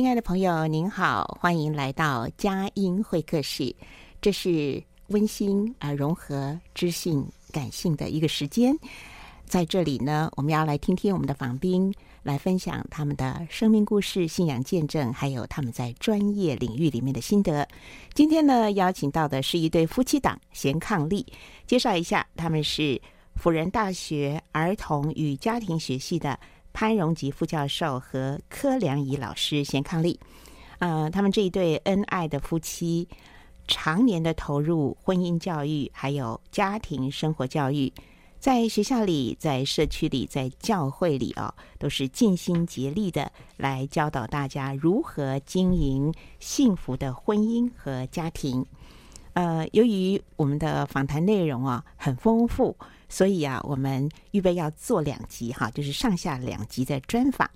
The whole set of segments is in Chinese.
亲爱的朋友，您好，欢迎来到佳音会客室。这是温馨而融合知性感性的一个时间，在这里呢，我们要来听听我们的访宾来分享他们的生命故事、信仰见证，还有他们在专业领域里面的心得。今天呢，邀请到的是一对夫妻档贤伉俪，介绍一下，他们是辅仁大学儿童与家庭学系的潘荣吉副教授和柯良仪老师贤伉俪。呃，他们这一对恩爱的夫妻。常年的投入婚姻教育，还有家庭生活教育，在学校里、在社区里、在教会里啊、哦，都是尽心竭力的来教导大家如何经营幸福的婚姻和家庭。呃，由于我们的访谈内容啊很丰富，所以啊，我们预备要做两集哈，就是上下两集的专访。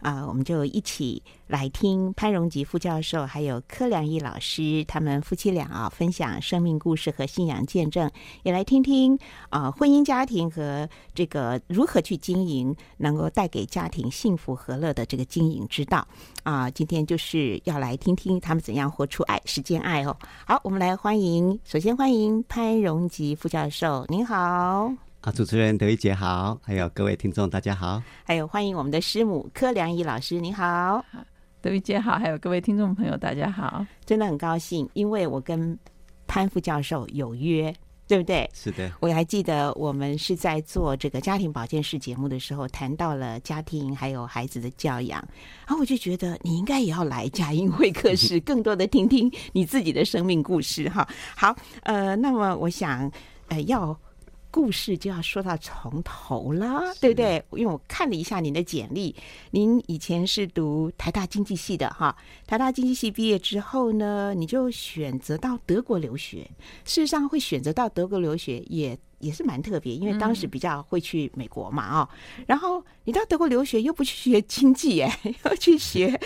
啊，我们就一起来听潘荣吉副教授还有柯良仪老师他们夫妻俩啊分享生命故事和信仰见证，也来听听啊婚姻家庭和这个如何去经营，能够带给家庭幸福和乐的这个经营之道啊。今天就是要来听听他们怎样活出爱，实践爱哦。好，我们来欢迎，首先欢迎潘荣吉副教授，您好。啊，主持人德玉姐好，还有各位听众大家好，还有欢迎我们的师母柯良怡老师，你好，德玉姐好，还有各位听众朋友大家好，真的很高兴，因为我跟潘副教授有约，对不对？是的，我还记得我们是在做这个家庭保健室节目的时候，谈到了家庭还有孩子的教养，然后我就觉得你应该也要来佳音会客室，更多的听听你自己的生命故事哈。好，呃，那么我想，呃，要。故事就要说到从头了，对不对？因为我看了一下您的简历，您以前是读台大经济系的哈。台大经济系毕业之后呢，你就选择到德国留学。事实上，会选择到德国留学也也是蛮特别，因为当时比较会去美国嘛啊。然后你到德国留学又不去学经济哎，要去学。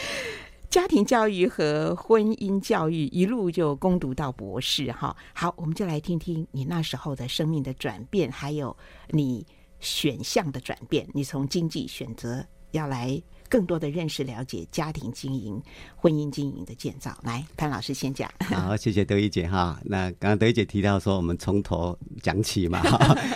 家庭教育和婚姻教育一路就攻读到博士，哈，好，我们就来听听你那时候的生命的转变，还有你选项的转变。你从经济选择要来更多的认识、了解家庭经营、婚姻经营的建造。来，潘老师先讲。好，谢谢德一姐哈。那刚刚德一姐提到说，我们从头讲起嘛，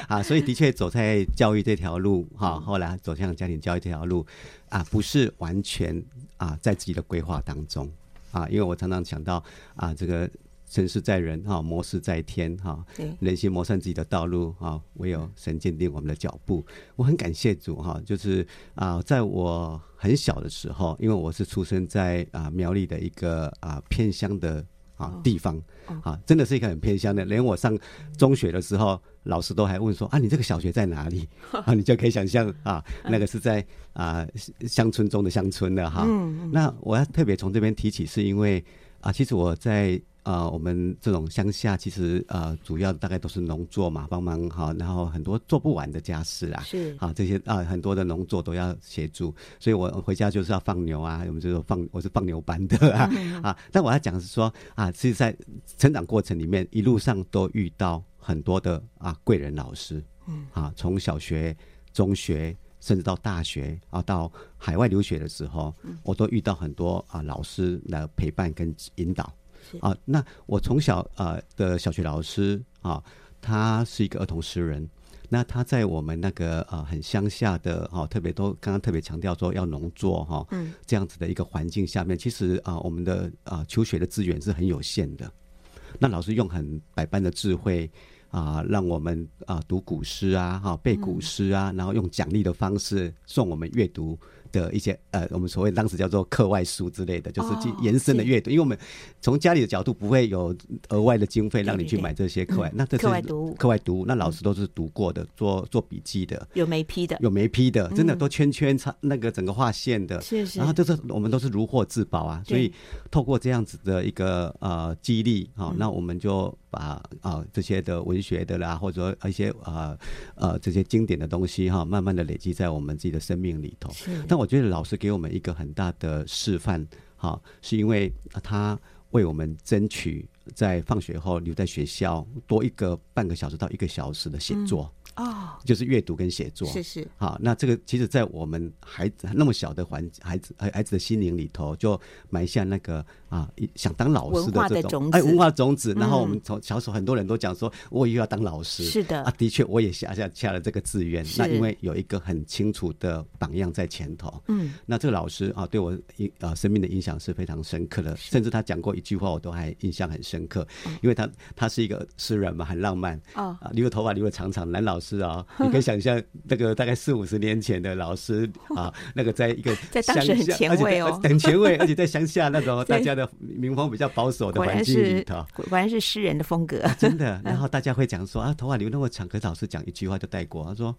啊，所以的确走在教育这条路哈，后来走向家庭教育这条路啊，不是完全。啊，在自己的规划当中啊，因为我常常想到啊，这个成事在人哈，谋事在天哈，人心谋算自己的道路啊，唯有神鉴定我们的脚步。我很感谢主哈，就是啊，在我很小的时候，因为我是出生在啊苗栗的一个啊偏乡的。啊，地方啊，真的是一个很偏乡的。连我上中学的时候，老师都还问说：“啊，你这个小学在哪里？” 啊，你就可以想象啊，那个是在啊乡村中的乡村的哈。那我要特别从这边提起，是因为啊，其实我在。啊、呃，我们这种乡下其实呃，主要大概都是农作嘛，帮忙哈，然后很多做不完的家事啊，是啊，这些啊很多的农作都要协助，所以我回家就是要放牛啊，我们就说放我是放牛班的啊、嗯、啊，但我要讲是说啊，其实在成长过程里面一路上都遇到很多的啊贵人老师。嗯，啊，从小学、中学，甚至到大学啊，到海外留学的时候，嗯、我都遇到很多啊老师来陪伴跟引导。啊，那我从小啊的小学老师啊，他是一个儿童诗人。那他在我们那个呃很乡下的哈，特别都刚刚特别强调说要农作哈，嗯，这样子的一个环境下面，其实啊我们的啊求学的资源是很有限的。那老师用很百般的智慧啊，让我们啊读古诗啊，哈背古诗啊，然后用奖励的方式送我们阅读。的一些呃，我们所谓当时叫做课外书之类的，就是去延伸的阅读，因为我们从家里的角度不会有额外的经费让你去买这些课外，那这是课外读，课外读，那老师都是读过的，做做笔记的，有没批的，有没批的，真的都圈圈插那个整个画线的，是是，然后就是我们都是如获至宝啊，所以透过这样子的一个呃激励啊，那我们就把啊这些的文学的啦，或者说一些啊呃这些经典的东西哈，慢慢的累积在我们自己的生命里头，但我觉得老师给我们一个很大的示范，哈，是因为他为我们争取在放学后留在学校多一个半个小时到一个小时的写作。哦，就是阅读跟写作，是是。好，那这个其实，在我们孩子那么小的环孩子孩孩子的心灵里头，就埋下那个啊，想当老师的这种哎文化种子。然后我们从小时候很多人都讲说，我以后要当老师。是的啊，的确，我也下下下了这个志愿。那因为有一个很清楚的榜样在前头。嗯。那这个老师啊，对我影啊生命的影响是非常深刻的。甚至他讲过一句话，我都还印象很深刻。因为他他是一个诗人嘛，很浪漫。哦。啊，留个头发留的长长，男老师。是啊，你可以想象那个 大概四五十年前的老师啊，那个在一个 在当时很前卫哦，很 前卫，而且在乡下那种大家的民风比较保守的环境里头，果然是诗人的风格，真的。然后大家会讲说 啊，头发留那么长，可是老师讲一句话就带过，他说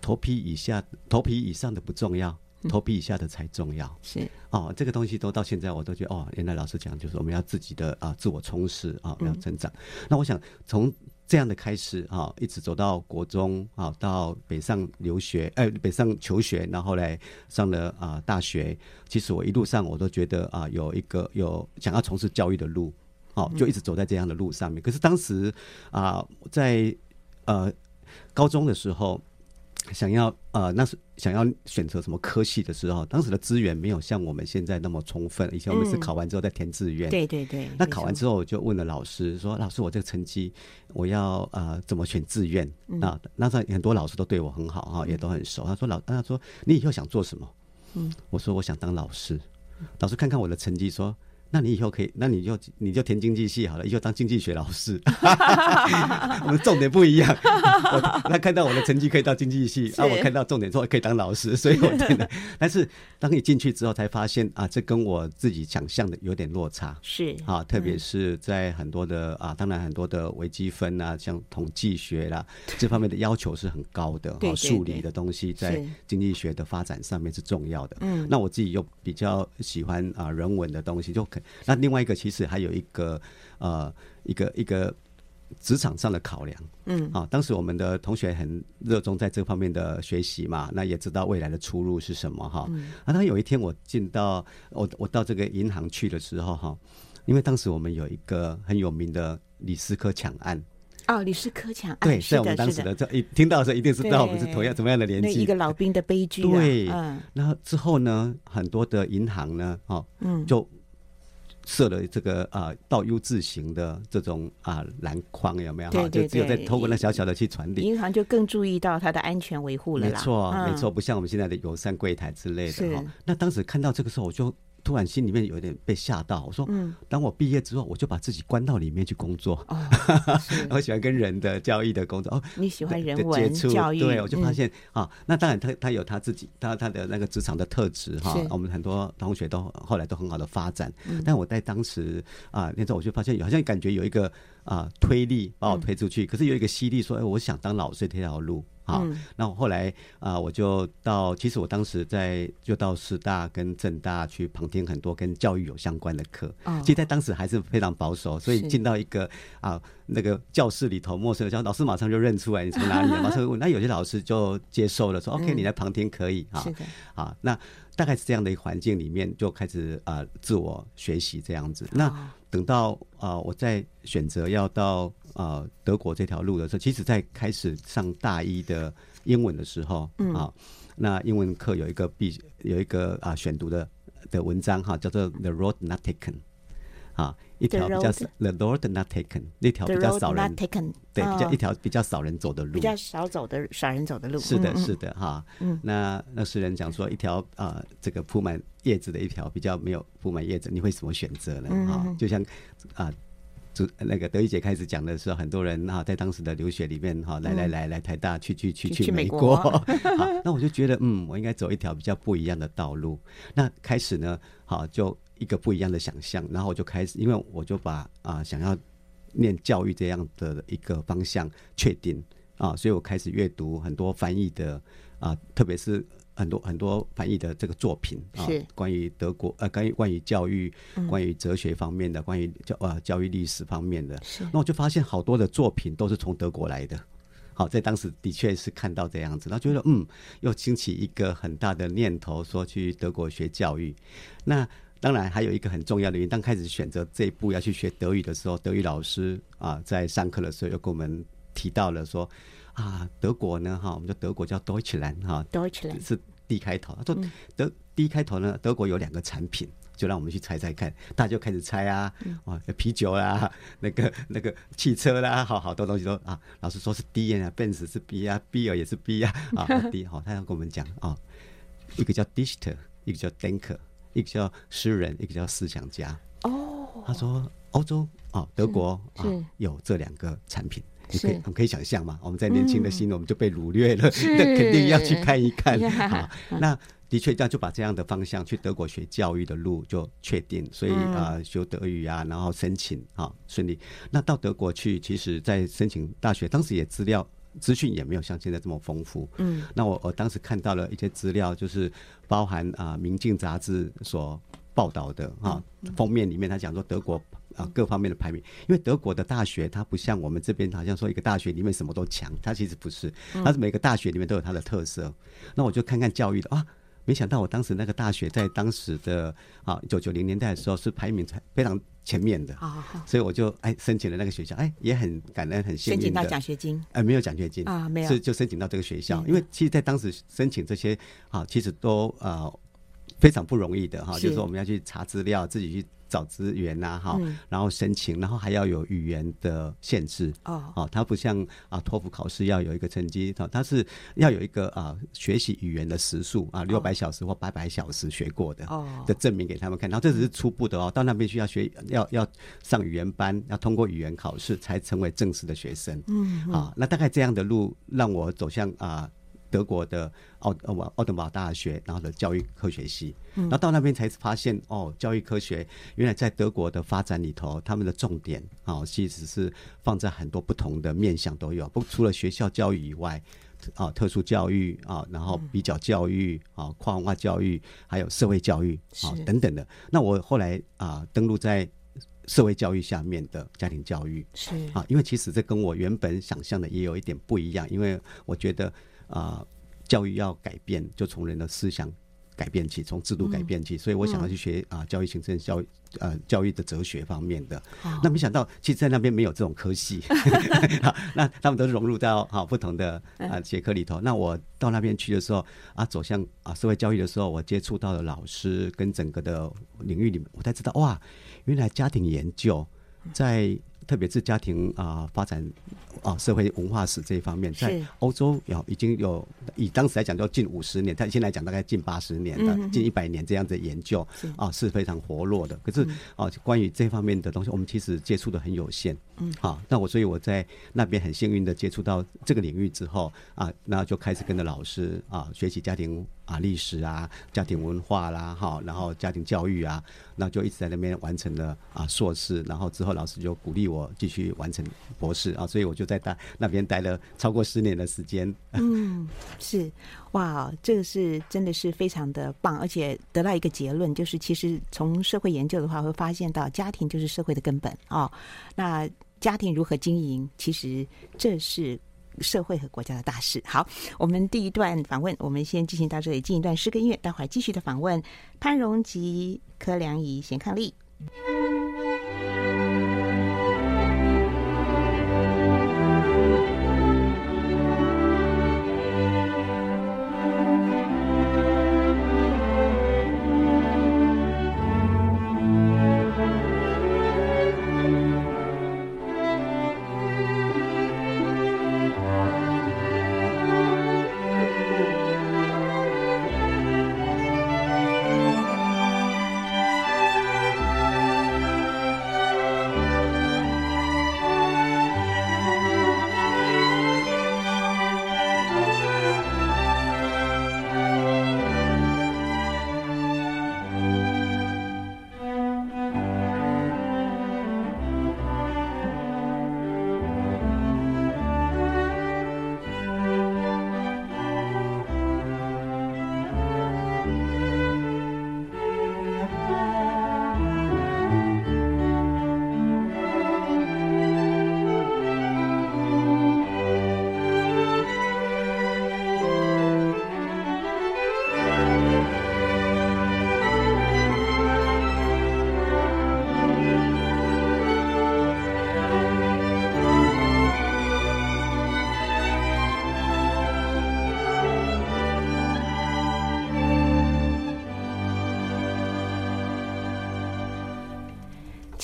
头皮以下、头皮以上的不重要，头皮以下的才重要。是哦，这个东西都到现在我都觉得哦，原来老师讲就是我们要自己的啊自我充实啊，要成长。那我想从。这样的开始啊，一直走到国中啊，到北上留学，哎，北上求学，然后来上了啊大学。其实我一路上我都觉得啊，有一个有想要从事教育的路，哦，就一直走在这样的路上面。可是当时啊，在呃高中的时候。想要呃，那是想要选择什么科系的时候，当时的资源没有像我们现在那么充分。以前我们是考完之后再填志愿，对对对。那考完之后，我就问了老师说：“老师，我这个成绩，我要呃怎么选志愿？”啊，那时候很多老师都对我很好哈，也都很熟。他说：“老，他说你以后想做什么？”嗯，我说：“我想当老师。”老师看看我的成绩说。那你以后可以，那你就你就填经济系好了，以后当经济学老师。我们重点不一样，那看到我的成绩可以到经济系，啊，我看到重点说可以当老师，所以我填的。但是当你进去之后，才发现啊，这跟我自己想象的有点落差。是啊，特别是在很多的啊，当然很多的微积分啊，像统计学啦这方面的要求是很高的。啊，数理的东西在经济学的发展上面是重要的。嗯，那我自己又比较喜欢啊人文的东西，就可。那另外一个其实还有一个呃一个一个职场上的考量，嗯啊，当时我们的同学很热衷在这方面的学习嘛，那也知道未来的出路是什么哈。嗯、啊，当有一天我进到我我到这个银行去的时候哈，因为当时我们有一个很有名的李斯科抢案哦，李斯科抢案对，在我们当时的这一听到的时候，一定是知道我们是同样怎么样的年纪，一个老兵的悲剧、啊。对，嗯，那之后呢，很多的银行呢，哦，嗯，就。设了这个啊倒 U 字形的这种啊篮筐有没有？哈，就只有在透过那小小的去传递。银行就更注意到它的安全维护了。没错，没错，不像我们现在的友善柜台之类的哈。那当时看到这个时候，我就。突然心里面有点被吓到，我说：“嗯当我毕业之后，我就把自己关到里面去工作。哦，我喜欢跟人的交易的工作。哦，你喜欢人文教育？对，我就发现啊，那当然他他有他自己他他的那个职场的特质哈。我们很多同学都后来都很好的发展，但我在当时啊那时候我就发现好像感觉有一个啊推力把我推出去，可是有一个吸力说：哎，我想当老师这条路。”好，那后来啊，我就到，其实我当时在就到师大跟政大去旁听很多跟教育有相关的课。其实，在当时还是非常保守，所以进到一个啊那个教室里头，陌生的教老师马上就认出来你从哪里，马上问。那有些老师就接受了，说 OK，你来旁听可以啊。是的。那大概是这样的一个环境里面，就开始啊自我学习这样子。那。等到啊、呃，我在选择要到啊、呃、德国这条路的时候，其实在开始上大一的英文的时候，嗯啊，那英文课有一个必有一个啊选读的的文章哈，叫做 The Road Not Taken。啊，一条比较 The road not taken 那条比较少人对，比较一条比较少人走的路，比较少走的少人走的路。是的，是的，哈。嗯，那那诗人讲说，一条啊，这个铺满叶子的一条比较没有铺满叶子，你会怎么选择呢？哈，就像啊，就那个德玉姐开始讲的时候，很多人哈，在当时的留学里面哈，来来来来台大，去去去去美国。好，那我就觉得，嗯，我应该走一条比较不一样的道路。那开始呢，好就。一个不一样的想象，然后我就开始，因为我就把啊、呃、想要念教育这样的一个方向确定啊，所以我开始阅读很多翻译的啊，特别是很多很多翻译的这个作品啊，关于德国呃，关于关于教育、关于哲学方面的，关于教呃教育历史方面的，那我就发现好多的作品都是从德国来的。好，在当时的确是看到这样子，然后觉得嗯，又兴起一个很大的念头，说去德国学教育，那。当然，还有一个很重要的原因。当开始选择这一步要去学德语的时候，德语老师啊，在上课的时候又跟我们提到了说啊，德国呢，哈，我们叫德国叫 Deutschland 哈，Deutschland 是 D 开头。他说德 D 开头呢，德国有两个产品，就让我们去猜猜看。大家就开始猜啊，哇，啤酒啦，那个那个汽车啦，好好多东西都啊。老师说是 D 啊，Benz 是 B 啊，Beer 也是 B 啊，啊 D 好，他要跟我们讲啊，一个叫 Dichter，一个叫 Denker。一个叫诗人，一个叫思想家。哦，他说欧洲啊，德国啊，有这两个产品，你可以，我们可以想象嘛。我们在年轻的心，我们就被掳掠了，那肯定要去看一看。好，那的确这样就把这样的方向去德国学教育的路就确定，所以啊，学德语啊，然后申请啊顺利。那到德国去，其实在申请大学，当时也资料。资讯也没有像现在这么丰富。嗯，那我我当时看到了一些资料，就是包含啊《明镜》杂志所报道的啊封面里面，他讲说德国啊各方面的排名，因为德国的大学它不像我们这边，好像说一个大学里面什么都强，它其实不是，它是每个大学里面都有它的特色。那我就看看教育的啊。没想到我当时那个大学在当时的啊一九九零年代的时候是排名非常前面的，所以我就哎申请了那个学校，哎也很感恩很幸运的申请到奖学金，哎没有奖学金。啊没有，是就申请到这个学校，因为其实在当时申请这些啊其实都啊非常不容易的哈，就是说我们要去查资料，自己去。找资源呐，哈，然后申请，然后还要有语言的限制。哦，哦，它不像啊托福考试要有一个成绩，它是要有一个啊学习语言的时数啊六百小时或八百小时学过的哦。的证明给他们看，然后这只是初步的哦，到那边需要学要要上语言班，要通过语言考试才成为正式的学生，嗯，啊，那大概这样的路让我走向啊。德国的奥奥奥登堡大学，然后的教育科学系，然后到那边才发现哦，教育科学原来在德国的发展里头，他们的重点啊，其实是放在很多不同的面向都有，不除了学校教育以外，啊，特殊教育啊，然后比较教育啊，跨文化教育，还有社会教育啊等等的。那我后来啊，登录在社会教育下面的家庭教育是啊，因为其实这跟我原本想象的也有一点不一样，因为我觉得。啊、呃，教育要改变，就从人的思想改变起，从制度改变起。嗯、所以我想要去学啊、呃，教育行政、教育呃教育的哲学方面的。哦、那没想到，其实，在那边没有这种科系，那他们都融入到好不同的啊学科里头。那我到那边去的时候啊，走向啊社会教育的时候，我接触到的老师跟整个的领域里面，我才知道哇，原来家庭研究在。特别是家庭啊、呃、发展啊社会文化史这一方面，在欧洲有已经有以当时来讲，就近五十年，但现在来讲大概近八十年的、近一百年这样子研究啊是非常活络的。可是啊，关于这方面的东西，我们其实接触的很有限。嗯，好，那我所以我在那边很幸运的接触到这个领域之后啊，那就开始跟着老师啊学习家庭啊历史啊、家庭文化啦，哈，然后家庭教育啊，那就一直在那边完成了啊硕士，然后之后老师就鼓励我继续完成博士啊，所以我就在那那边待了超过十年的时间。嗯，是哇，这个是真的是非常的棒，而且得到一个结论，就是其实从社会研究的话，会发现到家庭就是社会的根本哦。那家庭如何经营？其实这是社会和国家的大事。好，我们第一段访问，我们先进行到这里，进一段诗歌音乐，待会儿继续的访问潘荣吉、柯良仪、贤伉俪。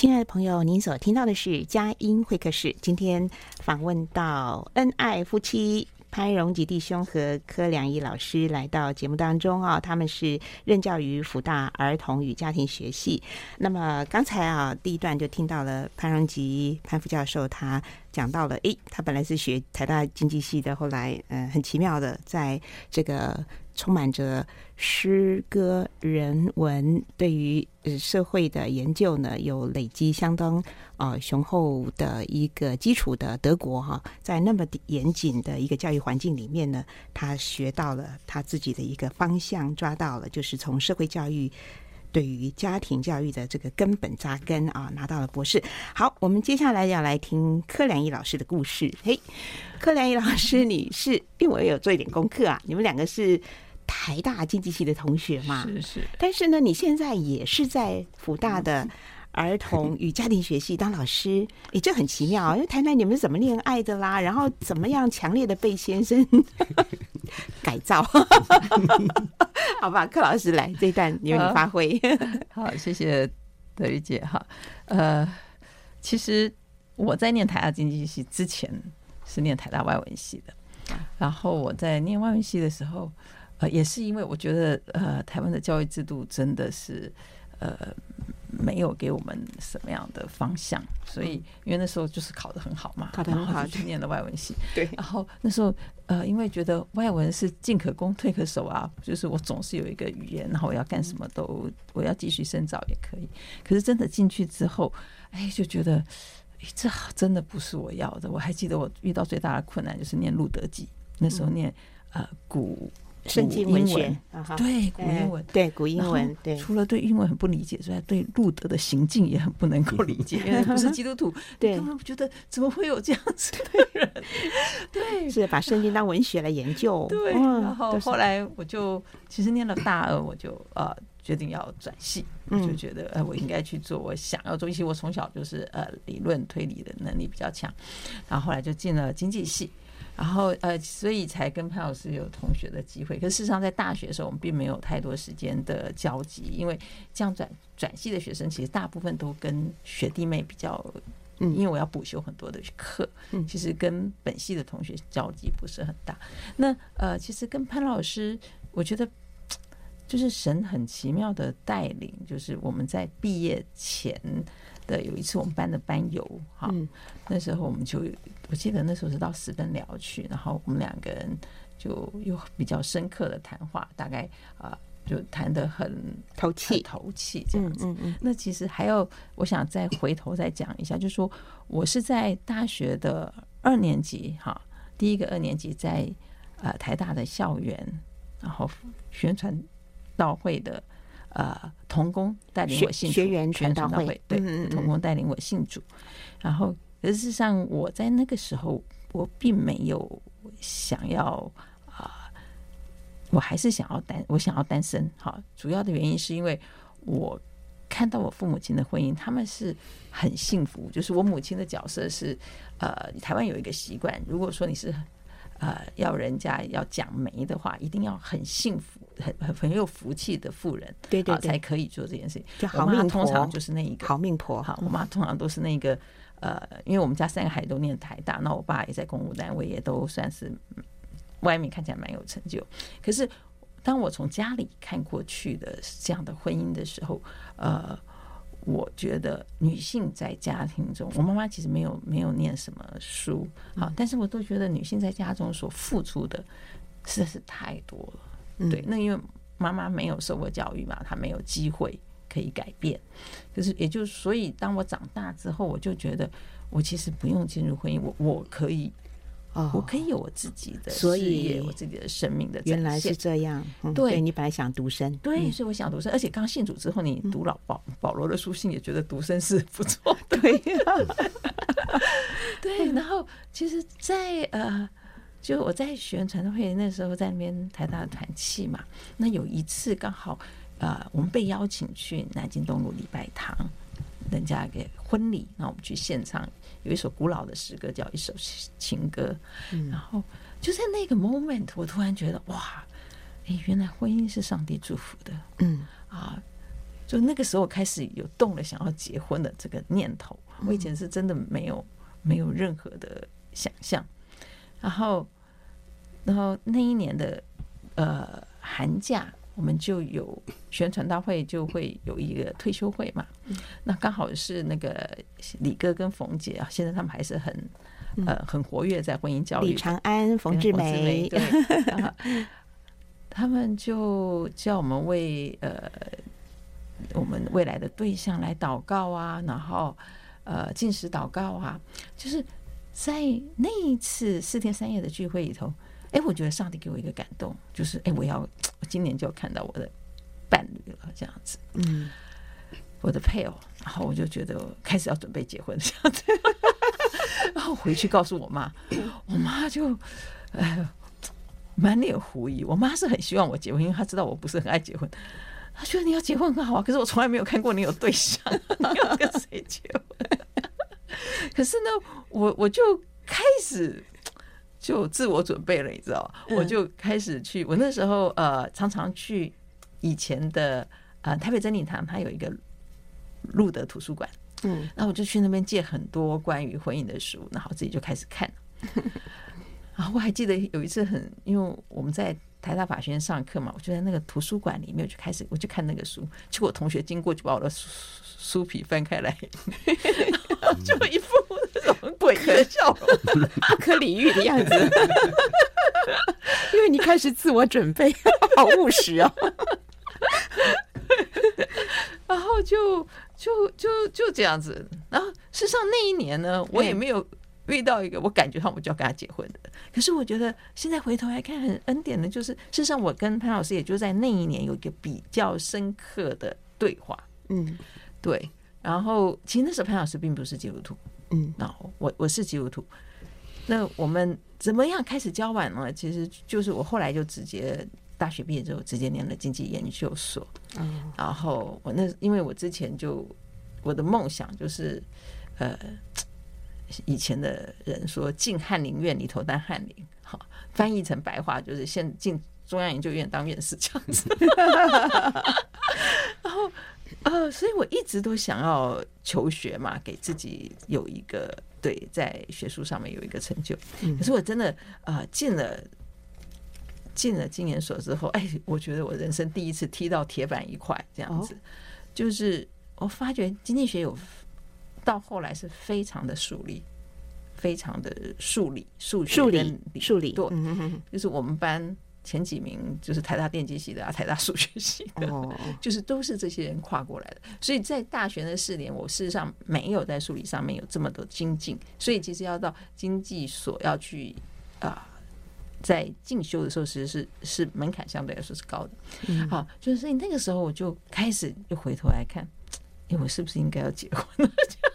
亲爱的朋友，您所听到的是佳音会客室。今天访问到恩爱夫妻潘荣吉弟兄和柯良仪老师来到节目当中啊，他们是任教于辅大儿童与家庭学系。那么刚才啊，第一段就听到了潘荣吉潘副教授他讲到了，诶，他本来是学台大经济系的，后来嗯，很奇妙的在这个。充满着诗歌人文，对于社会的研究呢，有累积相当啊、雄厚的一个基础的德国哈，在那么严谨的一个教育环境里面呢，他学到了他自己的一个方向，抓到了就是从社会教育对于家庭教育的这个根本扎根啊，拿到了博士。好，我们接下来要来听柯良仪老师的故事。嘿，柯良仪老师，你是因为我也有做一点功课啊，你们两个是。台大经济系的同学嘛，是是。但是呢，你现在也是在福大的儿童与家庭学系当老师，哎，这很奇妙。因为谈谈你们是怎么恋爱的啦，然后怎么样强烈的被先生 改造，好吧？柯老师来这一段由你发挥。好，谢谢德玉姐。哈，呃，其实我在念台大经济系之前是念台大外文系的，然后我在念外文系的时候。呃，也是因为我觉得，呃，台湾的教育制度真的是，呃，没有给我们什么样的方向，所以因为那时候就是考得很好嘛，考得很好，去念了外文系。对，然后那时候，呃，因为觉得外文是进可攻退可守啊，就是我总是有一个语言，然后我要干什么都，我要继续深造也可以。可是真的进去之后，哎，就觉得，哎，这真的不是我要的。我还记得我遇到最大的困难就是念路德记，那时候念呃古。圣经文学，对古英文，对古英文，对除了对英文很不理解之外，对路德的行径也很不能够理解，因为不是基督徒，对，根本觉得怎么会有这样子的人？对，是把圣经当文学来研究。对，然后后来我就其实念了大二，我就呃决定要转系，我就觉得呃我应该去做我想要做一些。我从小就是呃理论推理的能力比较强，然后后来就进了经济系。然后呃，所以才跟潘老师有同学的机会。可是事实上，在大学的时候，我们并没有太多时间的交集，因为这样转转系的学生，其实大部分都跟学弟妹比较，嗯，因为我要补修很多的课，嗯，其实跟本系的同学交集不是很大。那呃，其实跟潘老师，我觉得就是神很奇妙的带领，就是我们在毕业前。的有一次我们班的班游，哈，那时候我们就我记得那时候是到十分寮去，然后我们两个人就有比较深刻的谈话，大概啊就谈得很投气，投气这样子。那其实还有，我想再回头再讲一下，就是说我是在大学的二年级，哈，第一个二年级在呃台大的校园，然后宣传道会的。呃，童工带领我信主，学员传道会，对，童工带领我信主。然后，事实上，我在那个时候，我并没有想要啊、呃，我还是想要单，我想要单身。好，主要的原因是因为我看到我父母亲的婚姻，他们是很幸福。就是我母亲的角色是，呃，台湾有一个习惯，如果说你是。呃，要人家要讲媒的话，一定要很幸福、很很很有福气的妇人，对对，才可以做这件事情。就好命，通常就是那一个好命婆。好，我妈通常都是那个呃，因为我们家三个孩子都念台大，那我爸也在公务单位，也都算是外面看起来蛮有成就。可是当我从家里看过去的这样的婚姻的时候，呃。我觉得女性在家庭中，我妈妈其实没有没有念什么书，好，但是我都觉得女性在家中所付出的实在是太多了。对，那因为妈妈没有受过教育嘛，她没有机会可以改变。可是，也就是所以，当我长大之后，我就觉得我其实不用进入婚姻，我我可以。哦，我可以有我自己的事业，所以我自己的生命的原来是这样。嗯、对，你本来想独身，对，所以我想独身，而且刚信主之后，你读老保保罗的书信，也觉得独身是不错。对，对。然后，其实在，在呃，就我在学员传道会那时候，在那边台大的团契嘛，那有一次刚好，呃，我们被邀请去南京东路礼拜堂。人家给婚礼，那我们去现场，有一首古老的诗歌，叫一首情歌。然后就在那个 moment，我突然觉得，哇，哎，原来婚姻是上帝祝福的。嗯啊，就那个时候开始有动了想要结婚的这个念头。我以前是真的没有没有任何的想象。然后，然后那一年的呃寒假，我们就有宣传大会，就会有一个退休会嘛。那刚好是那个李哥跟冯姐啊，现在他们还是很呃很活跃在婚姻教育。李长安、冯志梅，对，他们就叫我们为呃我们未来的对象来祷告啊，然后呃进食祷告啊，就是。在那一次四天三夜的聚会里头，哎，我觉得上帝给我一个感动，就是哎，我要 我今年就要看到我的伴侣了，这样子，嗯，我的配偶，然后我就觉得开始要准备结婚这样子，然后回去告诉我妈，我妈就哎 满脸狐疑，我妈是很希望我结婚，因为她知道我不是很爱结婚，她觉得你要结婚很好啊，可是我从来没有看过你有对象，你要跟谁结婚？可是呢，我我就开始就自我准备了，你知道，我就开始去。我那时候呃，常常去以前的呃台北真理堂，它有一个路德图书馆，嗯，然后我就去那边借很多关于婚姻的书，然后自己就开始看。然后我还记得有一次很，因为我们在台大法学院上课嘛，我就在那个图书馆里面就开始，我就看那个书，结果我同学经过就把我的书书皮翻开来。就一副那种鬼的笑容，不可理喻的样子，因为你开始自我准备，好务实哦。然后就就就就这样子。然后事实上那一年呢，我也没有遇到一个我感觉上我就要跟他结婚的。可是我觉得现在回头来看，很恩典的，就是事实上我跟潘老师也就在那一年有一个比较深刻的对话。嗯，对。然后，其实那时候潘老师并不是基督徒，嗯，然后我我是基督徒。那我们怎么样开始交往呢？其实就是我后来就直接大学毕业之后直接念了经济研究所，嗯，然后我那因为我之前就我的梦想就是，呃，以前的人说进翰林院里头当翰林，好，翻译成白话就是先进中央研究院当院士这样子，然后。呃，所以我一直都想要求学嘛，给自己有一个对在学术上面有一个成就。可是我真的呃进了进了经研所之后，哎，我觉得我人生第一次踢到铁板一块，这样子，就是我发觉经济学有到后来是非常的数理，非常的数理数学数理数理，对，就是我们班。前几名就是台大电机系的啊，台大数学系的，就是都是这些人跨过来的。所以在大学的四年，我事实上没有在数理上面有这么多精进。所以其实要到经济所要去啊，在进修的时候，其实是是门槛相对来说是高的。好，就是所以那个时候我就开始又回头来看，哎，我是不是应该要结婚了？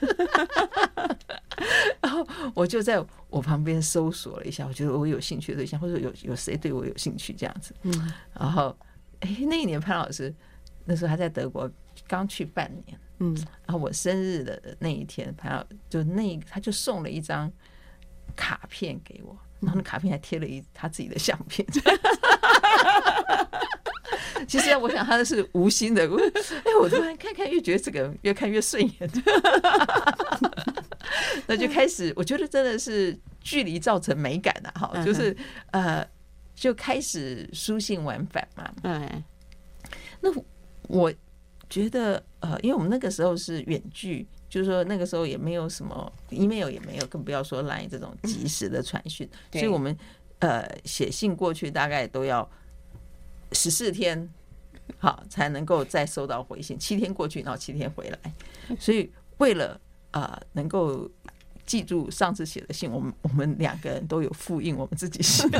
然后我就在我旁边搜索了一下，我觉得我有兴趣的对象，或者有有谁对我有兴趣这样子。嗯，然后哎，那一年潘老师那时候还在德国刚去半年，嗯，然后我生日的那一天，潘老就那他就送了一张卡片给我，然后那卡片还贴了一他自己的相片。其实我想他的是无心的，哎，我突然看看越觉得这个 越看越顺眼。那就开始，我觉得真的是距离造成美感的哈，就是呃，就开始书信往返嘛。嗯，那我觉得呃，因为我们那个时候是远距，就是说那个时候也没有什么 email，也没有，更不要说 line 这种及时的传讯，所以我们呃写信过去大概都要十四天，好才能够再收到回信，七天过去，然后七天回来，所以为了。啊、呃，能够记住上次写的信，我们我们两个人都有复印我们自己写，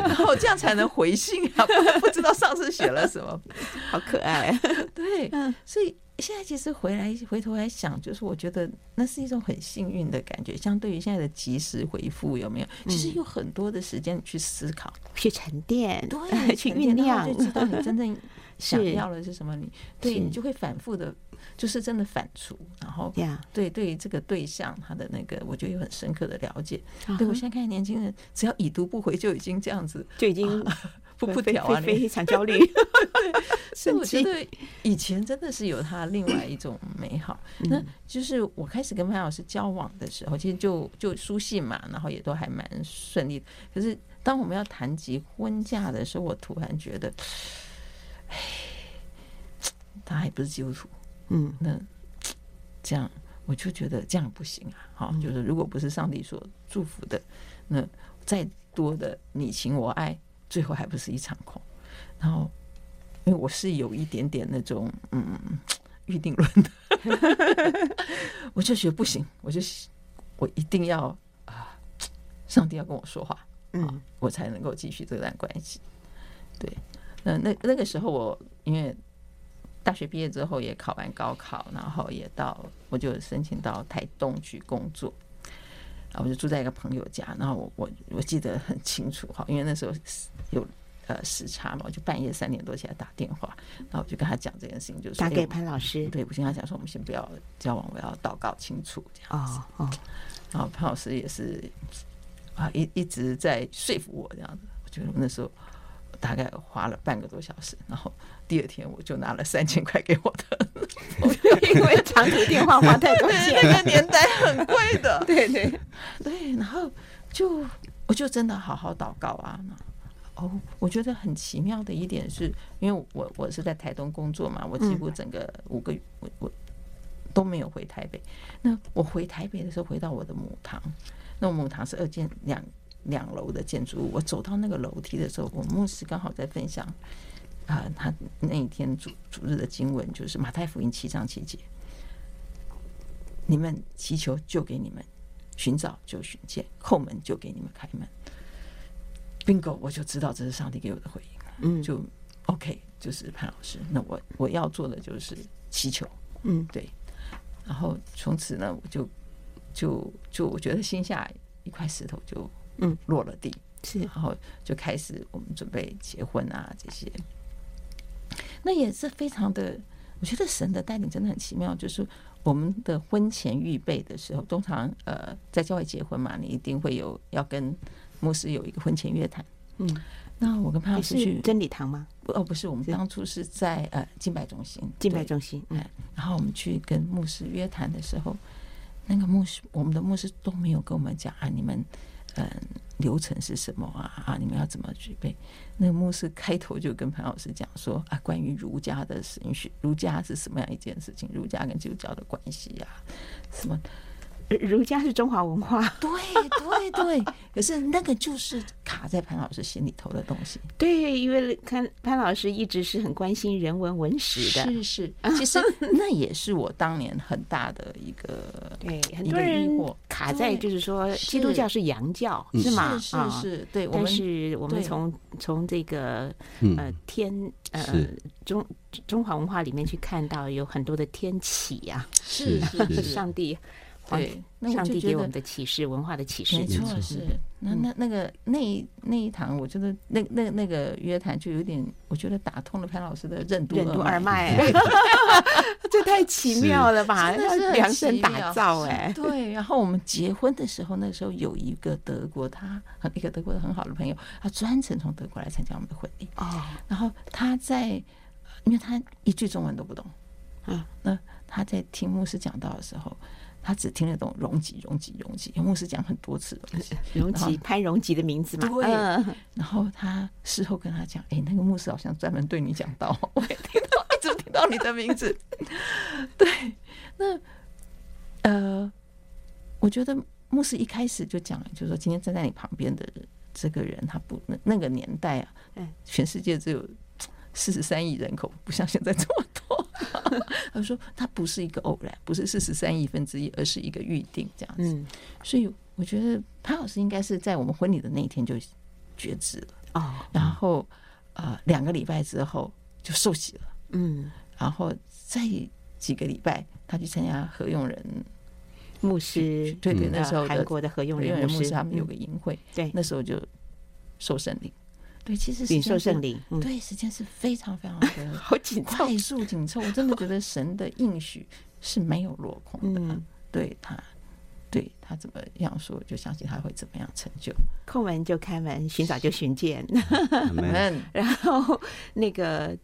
然后这样才能回信啊！不，不知道上次写了什么，好可爱。对，所以现在其实回来回头来想，就是我觉得那是一种很幸运的感觉。相对于现在的及时回复，有没有？其实有很多的时间去思考、去沉淀、对，去酝酿，就知道你真正想要的是什么。你 对你就会反复的。就是真的反刍，然后对对于这个对象他的那个，我觉得有很深刻的了解。对，我现在看年轻人，只要已读不回就已经这样子，就已经 噗噗跳啊，非常焦虑。所以我觉得以前真的是有他另外一种美好。那就是我开始跟潘老师交往的时候，其实就就书信嘛，然后也都还蛮顺利的。可是当我们要谈及婚嫁的时候，我突然觉得，哎，他还不是基督徒，嗯，那这样我就觉得这样不行啊。好，就是如果不是上帝所祝福的，那再多的你情我爱，最后还不是一场空。然后，因为我是有一点点那种嗯预定论的，我就觉得不行，我就我一定要啊，上帝要跟我说话，嗯，我才能够继续这段关系。对，那那那个时候我因为大学毕业之后也考完高考，然后也到我就申请到台东去工作，然后我就住在一个朋友家，然后我我我记得很清楚哈，因为那时候有。呃，时差嘛，我就半夜三点多起来打电话，然后我就跟他讲这件事情，就是打给潘老师。对，我跟他讲说，我们先不要交往，我要祷告清楚这样子。哦哦。然后潘老师也是啊，一一直在说服我这样子。我觉得那时候大概花了半个多小时，然后第二天我就拿了三千块给我的，因为长途电话花太多钱，那个年代很贵的。对对对，然后就我就真的好好祷告啊。哦，我觉得很奇妙的一点是，因为我我是在台东工作嘛，我几乎整个五个月我我都没有回台北。那我回台北的时候，回到我的母堂，那我母堂是二间两两楼的建筑物。我走到那个楼梯的时候，我牧师刚好在分享啊，他那一天主主日的经文就是马太福音七章七节：你们祈求就给你们，寻找就寻见，叩门就给你们开门。bingo，我就知道这是上帝给我的回应，嗯，就 OK，就是潘老师，那我我要做的就是祈求，嗯，对，然后从此呢，我就就就我觉得心下一块石头就嗯。落了地，是，然后就开始我们准备结婚啊这些，那也是非常的，我觉得神的带领真的很奇妙，就是我们的婚前预备的时候，通常呃在教会结婚嘛，你一定会有要跟。牧师有一个婚前约谈，嗯，那我跟潘老师去真理堂吗？哦，不是，我们当初是在呃敬拜中心，敬拜中心，嗯，然后我们去跟牧师约谈的时候，那个牧师，我们的牧师都没有跟我们讲啊，你们嗯流程是什么啊？啊，你们要怎么准备？那个牧师开头就跟潘老师讲说啊，关于儒家的神学，儒家是什么样一件事情？儒家跟基督教的关系呀，什么？儒家是中华文化，对对对。可是那个就是卡在潘老师心里头的东西。对，因为潘潘老师一直是很关心人文文史的。是是，其实那也是我当年很大的一个 对很多人卡在就是说基督教是洋教是吗？是是，对。但是我们从从这个呃天呃中中华文化里面去看到有很多的天启呀，是是上帝。对，那上帝给我们的启示，文化的启示，没错，是那那那个那一那一堂，我觉得那那那个约谈就有点，我觉得打通了潘老师的任督任督二脉，这太奇妙了吧？量身打造哎，对。然后我们结婚的时候，那时候有一个德国，他一个德国的很好的朋友，他专程从德国来参加我们的婚礼哦。然后他在，因为他一句中文都不懂，啊，那他在听牧师讲道的时候。他只听得懂容吉、容吉、容吉，牧师讲很多次容吉，潘容吉的名字嘛。对。然后他事后跟他讲：“哎，那个牧师好像专门对你讲道，我也听到，一直听到你的名字。”对。那呃，我觉得牧师一开始就讲，就是说今天站在你旁边的这个人，他不那那个年代啊，全世界只有四十三亿人口，不像现在这么多。他说：“他不是一个偶然，不是四十三亿分之一，而是一个预定这样子。嗯，所以我觉得潘老师应该是在我们婚礼的那一天就觉知了。哦。然后呃，两个礼拜之后就受洗了。嗯，然后再几个礼拜，他去参加何用人牧师，对对，那时候韩国的何用人牧师。他们有个淫会，对，那时候就受圣灵。”对，其实领受圣灵，对，时间是非常非常的 好紧凑，快速紧凑。我真的觉得神的应许是没有落空的，对他，对他怎么样说，就相信他会怎么样成就。叩门就开门，寻找就寻见。嗯，然后那个，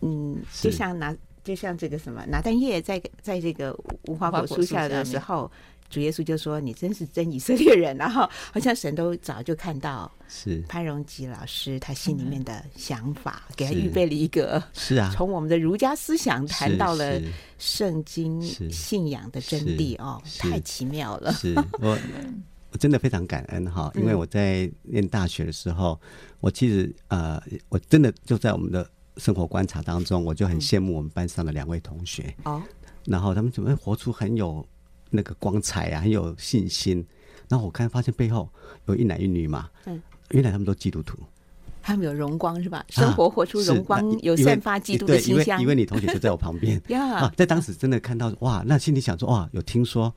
嗯，就像拿，就像这个什么，拿蛋液在在这个无花果树下的时候。主耶稣就说：“你真是真以色列人。”然后好像神都早就看到是。潘荣吉老师他心里面的想法，给他预备了一个是。啊，从我们的儒家思想谈到了圣经信仰的真谛哦，太奇妙了。是。我 我真的非常感恩哈，因为我在念大学的时候，我其实呃，我真的就在我们的生活观察当中，我就很羡慕我们班上的两位同学。哦，然后他们怎么活出很有。那个光彩啊，很有信心。然后我看发现背后有一男一女嘛，嗯，原来他们都基督徒，他们有荣光是吧？生活活出荣光，有散发基督的形象。因为你同学就在我旁边 啊，在当时真的看到哇，那心里想说哇，有听说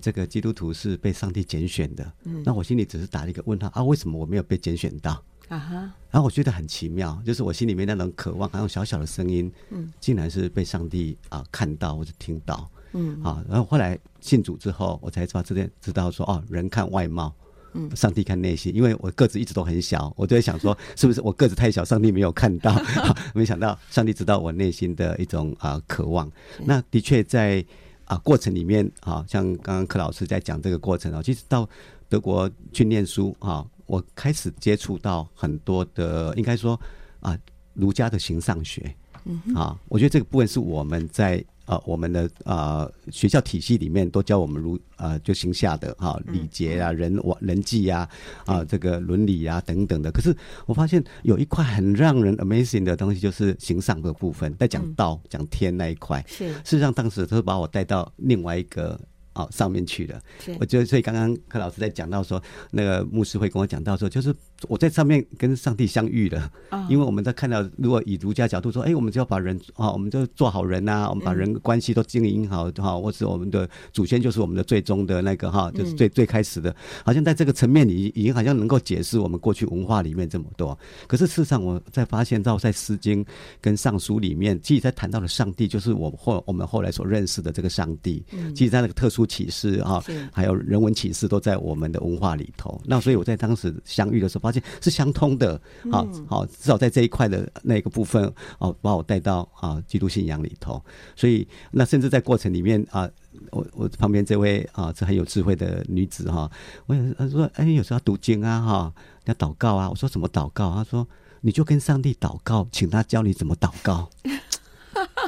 这个基督徒是被上帝拣选的，嗯，那我心里只是打了一个问号啊，为什么我没有被拣选到啊？哈，然后我觉得很奇妙，就是我心里面那种渴望，还有小小的声音，嗯，竟然是被上帝啊看到或者听到。嗯，好，然后后来信主之后，我才知道这点，知道说哦，人看外貌，嗯，上帝看内心。因为我个子一直都很小，我就在想说，是不是我个子太小，上帝没有看到？没想到上帝知道我内心的一种啊、呃、渴望。那的确在啊、呃、过程里面啊，像刚刚柯老师在讲这个过程啊，其实到德国去念书啊，我开始接触到很多的，应该说啊儒家的形上学，嗯啊，我觉得这个部分是我们在。呃，我们的呃学校体系里面都教我们如呃就形下的哈礼节啊、人我人际啊啊这个伦理啊等等的。可是我发现有一块很让人 amazing 的东西，就是行上的部分，在讲道、讲天那一块。是，事实上当时他把我带到另外一个。哦，上面去了。我觉得，所以刚刚柯老师在讲到说，那个牧师会跟我讲到说，就是我在上面跟上帝相遇了。因为我们在看到，如果以儒家角度说，哎，我们就要把人啊，我们就做好人呐，我们把人关系都经营好哈，或是我们的祖先就是我们的最终的那个哈，就是最最开始的，好像在这个层面里已经好像能够解释我们过去文化里面这么多。可是事实上，我在发现到在《诗经》跟《尚书》里面，其实在谈到的上帝，就是我后我们后来所认识的这个上帝。嗯其实，在那个特殊。启示哈，还有人文启示都在我们的文化里头。那所以我在当时相遇的时候，发现是相通的。好好，至少在这一块的那个部分，哦，把我带到啊基督信仰里头。所以那甚至在过程里面啊，我我旁边这位啊这很有智慧的女子哈，我有她说哎，有时候要读经啊哈，要祷告啊。我说怎么祷告？她说你就跟上帝祷告，请他教你怎么祷告。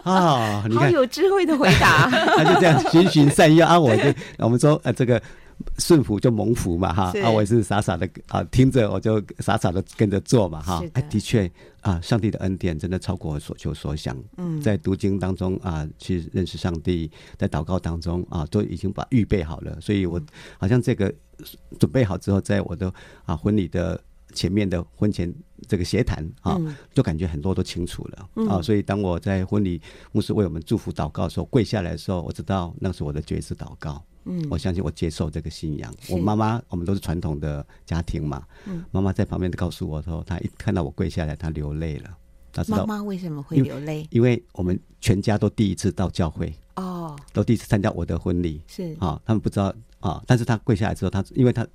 啊、哦，你看，好有智慧的回答，他就这样循循善诱啊！我就我们说呃，这个顺服就蒙福嘛哈，啊，我也是傻傻的啊，听着我就傻傻的跟着做嘛哈。哎，的确啊，上帝的恩典真的超过我所求所想。嗯，在读经当中啊，去认识上帝，在祷告当中啊，都已经把预备好了。所以我好像这个准备好之后，在我的啊婚礼的。前面的婚前这个协谈啊，就感觉很多都清楚了、嗯、啊，所以当我在婚礼牧师为我们祝福祷告的时候，跪下来的时候，我知道那是我的决志祷告。嗯，我相信我接受这个信仰。我妈妈，我们都是传统的家庭嘛，嗯妈妈在旁边告诉我说，她一看到我跪下来，她流泪了。她知道妈妈为什么会流泪？因为我们全家都第一次到教会哦，都第一次参加我的婚礼是啊，他们不知道啊，但是她跪下来之后，她因为她。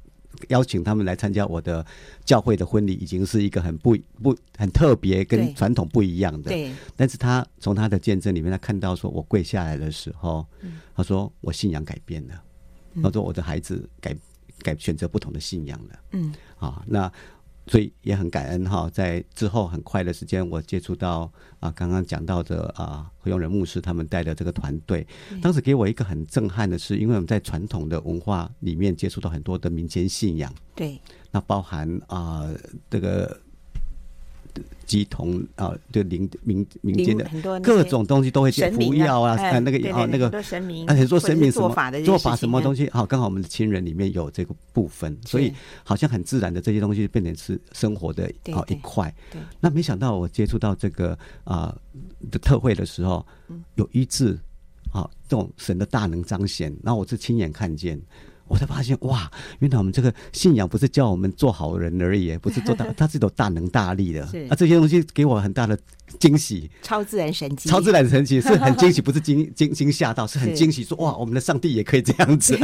邀请他们来参加我的教会的婚礼，已经是一个很不不很特别，跟传统不一样的。对。但是他从他的见证里面，他看到说我跪下来的时候，嗯、他说我信仰改变了，嗯、他说我的孩子改改选择不同的信仰了。嗯。啊，那。所以也很感恩哈，在之后很快的时间，我接触到啊，刚刚讲到的啊，何永仁牧师他们带的这个团队，当时给我一个很震撼的是，因为我们在传统的文化里面接触到很多的民间信仰，对，那包含啊这个。乩童啊，就民民民间的各种东西都会解服药啊，啊那个啊那个神明，而且说神明什么做法的做法什么东西，好，刚好我们的亲人里面有这个部分，所以好像很自然的这些东西变成是生活的哦一块。那没想到我接触到这个啊的特惠的时候，有医治啊这种神的大能彰显，然后我是亲眼看见。我才发现哇，原来我们这个信仰不是叫我们做好人而已，不是做大，他是有大能大力的。是。啊，这些东西给我很大的惊喜，超自然神奇，超自然神奇 是很惊喜，不是惊惊惊吓到，是很惊喜说，说哇，我们的上帝也可以这样子。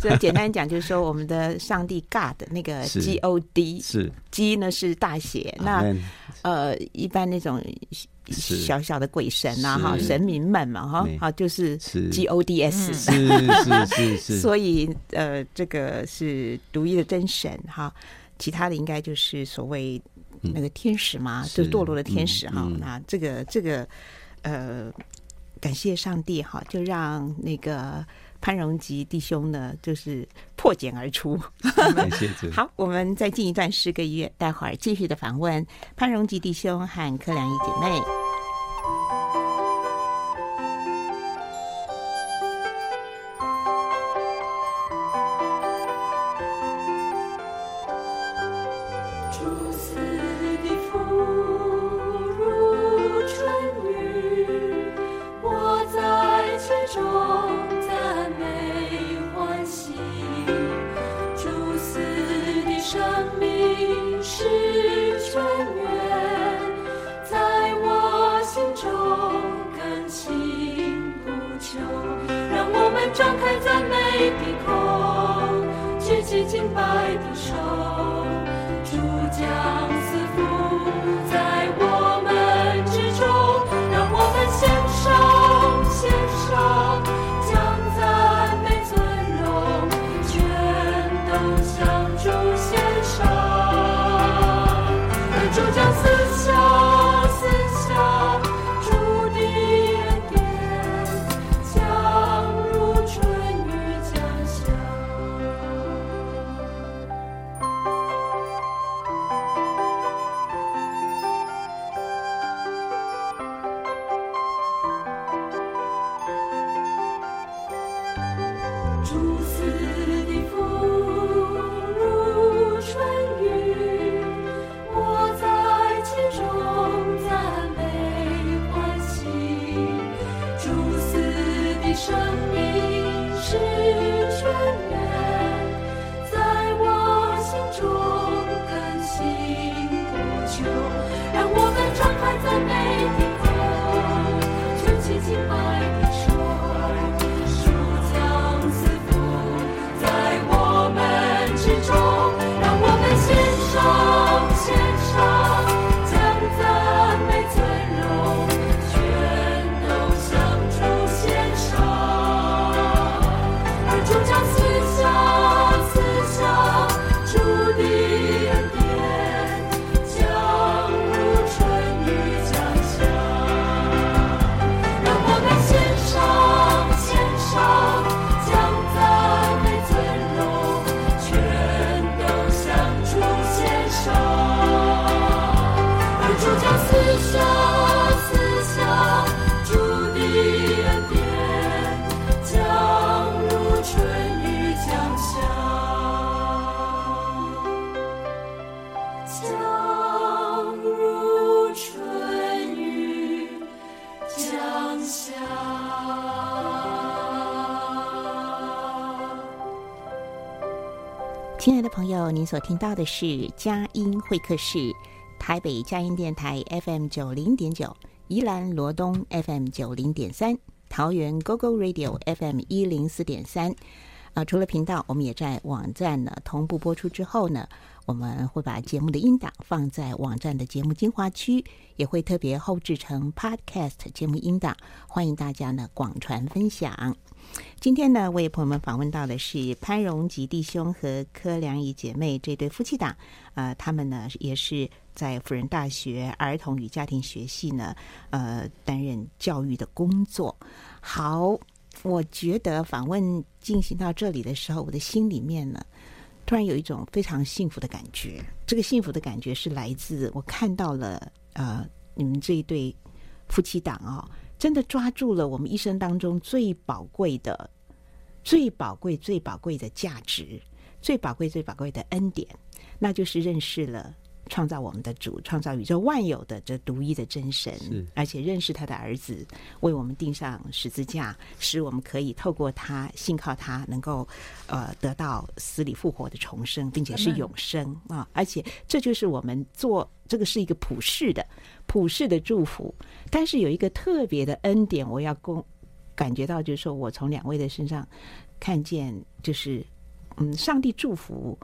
这 简单讲就是说，我们的上帝 God 那个 G O D 是。G 呢是大写，那呃一般那种。小小的鬼神呐，哈，神明们嘛，哈，好，就是 G O D S，是是是是，所以呃，这个是独一的真神哈，其他的应该就是所谓那个天使嘛，就堕落的天使哈，那这个这个呃，感谢上帝哈，就让那个。潘荣吉弟兄呢，就是破茧而出。好，我们再进一段诗歌音乐，待会儿继续的访问潘荣吉弟兄和柯良一姐妹。您所听到的是佳音会客室，台北佳音电台 FM 九零点九，宜兰罗东 FM 九零点三，桃园 GoGo Radio FM 一零四点三。啊，除了频道，我们也在网站呢同步播出之后呢，我们会把节目的音档放在网站的节目精华区，也会特别后制成 Podcast 节目音档，欢迎大家呢广传分享。今天呢，为朋友们访问到的是潘荣吉弟兄和柯良仪姐妹这对夫妻档，呃，他们呢也是在辅仁大学儿童与家庭学系呢，呃，担任教育的工作。好，我觉得访问进行到这里的时候，我的心里面呢，突然有一种非常幸福的感觉。这个幸福的感觉是来自我看到了，呃，你们这一对夫妻档啊、真的抓住了我们一生当中最宝贵的、最宝贵、最宝贵的价值，最宝贵、最宝贵的恩典，那就是认识了创造我们的主，创造宇宙万有的这独一的真神，而且认识他的儿子，为我们钉上十字架，使我们可以透过他，信靠他，能够呃得到死里复活的重生，并且是永生啊！而且这就是我们做这个是一个普世的普世的祝福，但是有一个特别的恩典，我要公感觉到，就是说我从两位的身上看见，就是嗯，上帝祝福。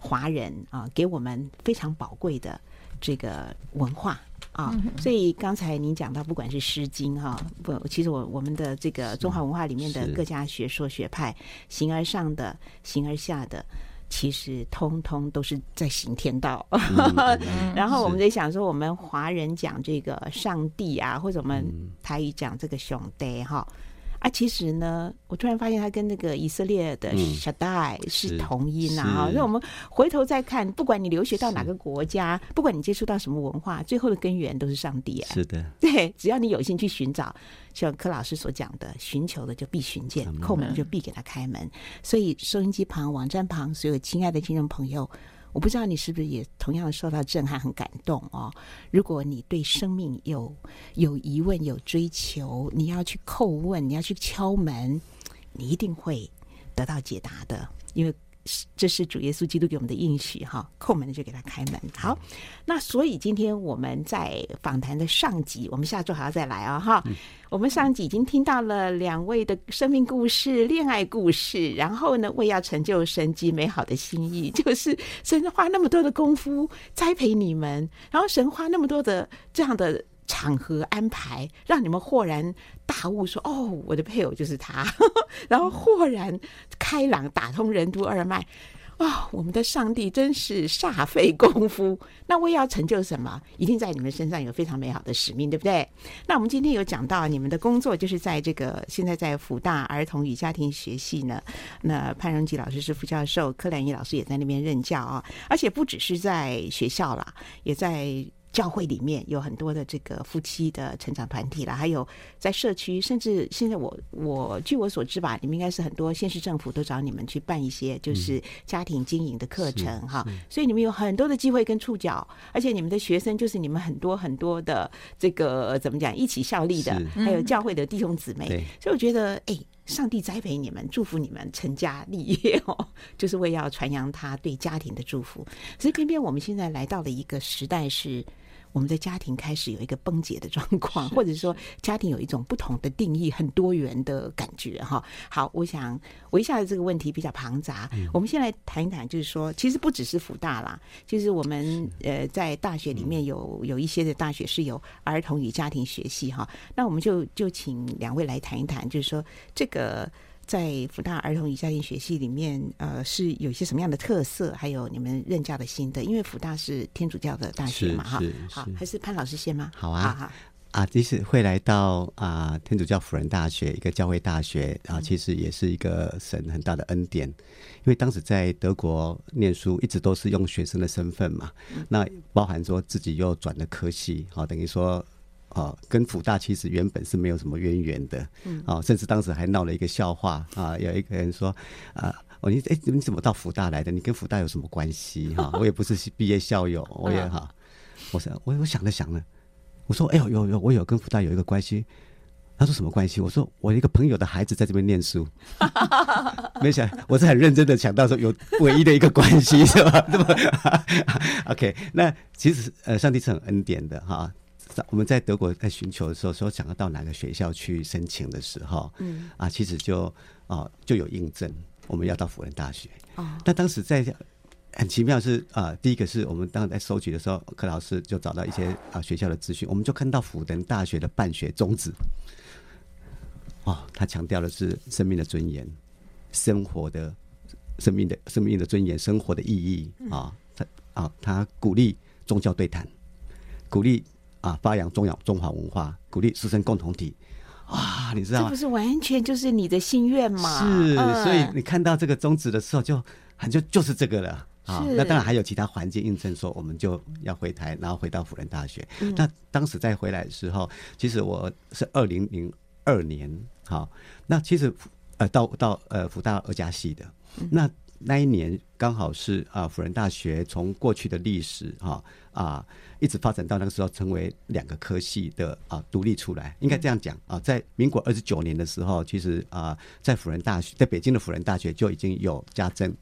华人啊，给我们非常宝贵的这个文化啊，所以刚才您讲到，不管是《诗经》哈，不，其实我我们的这个中华文化里面的各家学说学派，形而上的、形而下的，其实通通都是在行天道。然后我们在想说，我们华人讲这个上帝啊，或者我们台语讲这个兄弟哈。啊，其实呢，我突然发现它跟那个以色列的 Shaddai 是同音啊！哈，那我们回头再看，不管你留学到哪个国家，不管你接触到什么文化，最后的根源都是上帝啊！是的，对，只要你有心去寻找，像柯老师所讲的，寻求的就必寻见，叩门就必给他开门。所以，收音机旁、网站旁，所有亲爱的听众朋友。我不知道你是不是也同样受到震撼、很感动哦。如果你对生命有有疑问、有追求，你要去叩问，你要去敲门，你一定会得到解答的，因为。这是主耶稣基督给我们的应许哈，叩门的就给他开门。好，那所以今天我们在访谈的上集，我们下周还要再来啊哈。我们上集已经听到了两位的生命故事、恋爱故事，然后呢，为要成就神极美好的心意，就是神花那么多的功夫栽培你们，然后神花那么多的这样的。场合安排，让你们豁然大悟，说：“哦，我的配偶就是他。”然后豁然开朗，打通任督二脉。啊、我们的上帝真是煞费功夫。那我也要成就什么？一定在你们身上有非常美好的使命，对不对？那我们今天有讲到你们的工作，就是在这个现在在辅大儿童与家庭学系呢。那潘荣吉老师是副教授，柯兰仪老师也在那边任教啊。而且不只是在学校啦，也在。教会里面有很多的这个夫妻的成长团体了，还有在社区，甚至现在我我据我所知吧，你们应该是很多县市政府都找你们去办一些就是家庭经营的课程哈，所以你们有很多的机会跟触角，而且你们的学生就是你们很多很多的这个怎么讲一起效力的，还有教会的弟兄姊妹，所以我觉得哎。欸上帝栽培你们，祝福你们成家立业哦，就是为要传扬他对家庭的祝福。所以偏偏我们现在来到了一个时代是。我们的家庭开始有一个崩解的状况，或者说家庭有一种不同的定义，很多元的感觉哈。好，我想我一下子这个问题比较庞杂，我们先来谈一谈，就是说，其实不只是辅大啦，就是我们呃在大学里面有有一些的大学是有儿童与家庭学系哈。那我们就就请两位来谈一谈，就是说这个。在福大儿童与家庭学系里面，呃，是有一些什么样的特色？还有你们任教的心得？因为福大是天主教的大学嘛，哈，好，还是潘老师先吗？好啊，好好啊，其实会来到啊天主教辅仁大学一个教会大学啊，其实也是一个神很大的恩典，因为当时在德国念书，一直都是用学生的身份嘛，那包含说自己又转了科系，好，等于说。哦，跟辅大其实原本是没有什么渊源的，嗯，哦，甚至当时还闹了一个笑话啊，有一个人说啊，哦你哎，你怎么到福大来的？你跟福大有什么关系？哈，我也不是毕业校友，我也哈，我想我我想了想了，我说哎呦有有我有跟福大有一个关系，他说什么关系？我说我一个朋友的孩子在这边念书，没想我是很认真的想到说有唯一的一个关系是吧？那么 OK，那其实呃，上帝是很恩典的哈。我们在德国在寻求的时候，说想要到哪个学校去申请的时候，嗯啊，其实就啊、呃、就有印证，我们要到辅仁大学。哦，但当时在很奇妙是啊、呃，第一个是我们当时在收集的时候，柯老师就找到一些啊学校的资讯，我们就看到辅仁大学的办学宗旨。哦，他强调的是生命的尊严、生活的、生命的、生命的尊严、生活的意义啊。他啊，他鼓励宗教对谈，鼓励。啊，发扬中亚中华文化，鼓励师生共同体。哇，你知道吗？这不是完全就是你的心愿吗？是，所以你看到这个宗旨的时候就，就很就就是这个了啊。那当然还有其他环境印证说，我们就要回台，然后回到辅仁大学。嗯、那当时再回来的时候，其实我是二零零二年，好，那其实呃到到呃辅大二家系的，那那一年刚好是啊，辅仁大学从过去的历史哈啊，一直发展到那个时候成为两个科系的啊独立出来，应该这样讲啊，在民国二十九年的时候，其实啊，在辅仁大学，在北京的辅仁大学就已经有家政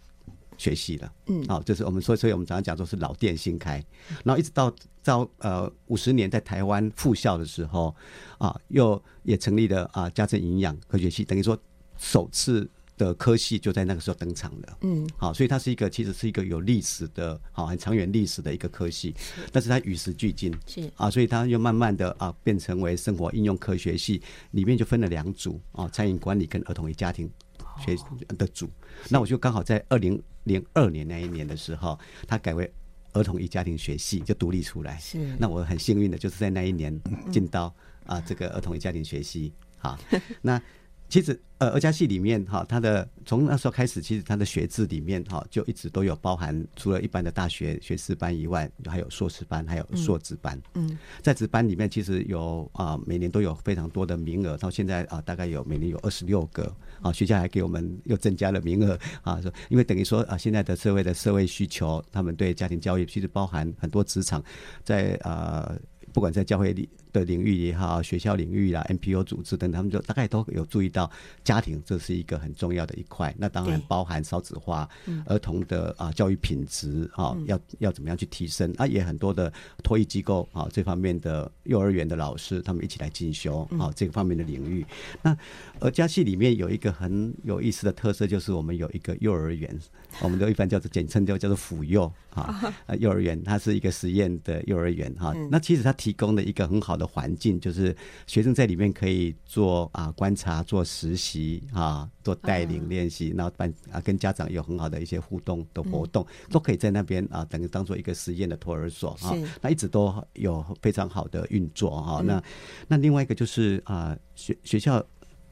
学系了，嗯，好，就是我们所以，所以我们常常讲说是老店新开，然后一直到到呃五十年在台湾复校的时候啊，又也成立了啊家政营养科学系，等于说首次。的科系就在那个时候登场了，嗯，好，所以它是一个其实是一个有历史的，好很长远历史的一个科系，但是它与时俱进，是。啊，所以它又慢慢的啊变成为生活应用科学系，里面就分了两组啊，餐饮管理跟儿童与家庭学的组，那我就刚好在二零零二年那一年的时候，它改为儿童与家庭学系就独立出来，是，那我很幸运的就是在那一年进到啊这个儿童与家庭学系，好，那。其实，呃，二家系里面哈，它的从那时候开始，其实它的学制里面哈，就一直都有包含，除了一般的大学学士班以外，还有硕士班，还有硕士班。嗯，在职班里面，其实有啊，每年都有非常多的名额，到现在啊，大概有每年有二十六个啊，学校还给我们又增加了名额啊，说因为等于说啊，现在的社会的社会需求，他们对家庭教育其实包含很多职场在啊。不管在教会里的领域也好，学校领域啦，NPO 组织等等，他们就大概都有注意到家庭这是一个很重要的一块。那当然包含少子化、儿童的啊教育品质啊，要要怎么样去提升啊？也很多的托育机构啊，这方面的幼儿园的老师，他们一起来进修啊，这个方面的领域。那而家系里面有一个很有意思的特色，就是我们有一个幼儿园，我们都一般叫做简称叫叫做辅幼啊，幼儿园它是一个实验的幼儿园哈。那其实它。提供了一个很好的环境，就是学生在里面可以做啊观察、做实习啊、做带领练习，然后办啊跟家长有很好的一些互动的活动，都可以在那边啊，等于当做一个实验的托儿所啊。那一直都有非常好的运作哈。那那另外一个就是啊学学校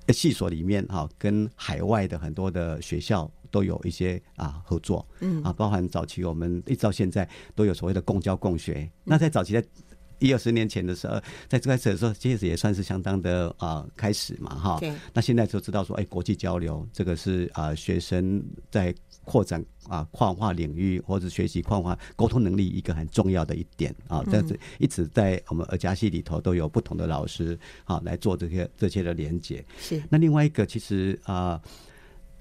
系所里面哈，跟海外的很多的学校都有一些啊合作，嗯啊，包含早期我们一直到现在都有所谓的共教共学。那在早期在一二十年前的时候，在最开始的时候，其实也算是相当的啊、呃、开始嘛，哈。对。那现在就知道说，哎、欸，国际交流这个是啊、呃，学生在扩展啊、呃、跨文化领域或者学习跨文化沟通能力一个很重要的一点啊。这样子一直在我们儿家系里头都有不同的老师啊来做这些这些的连接。是。那另外一个，其实啊、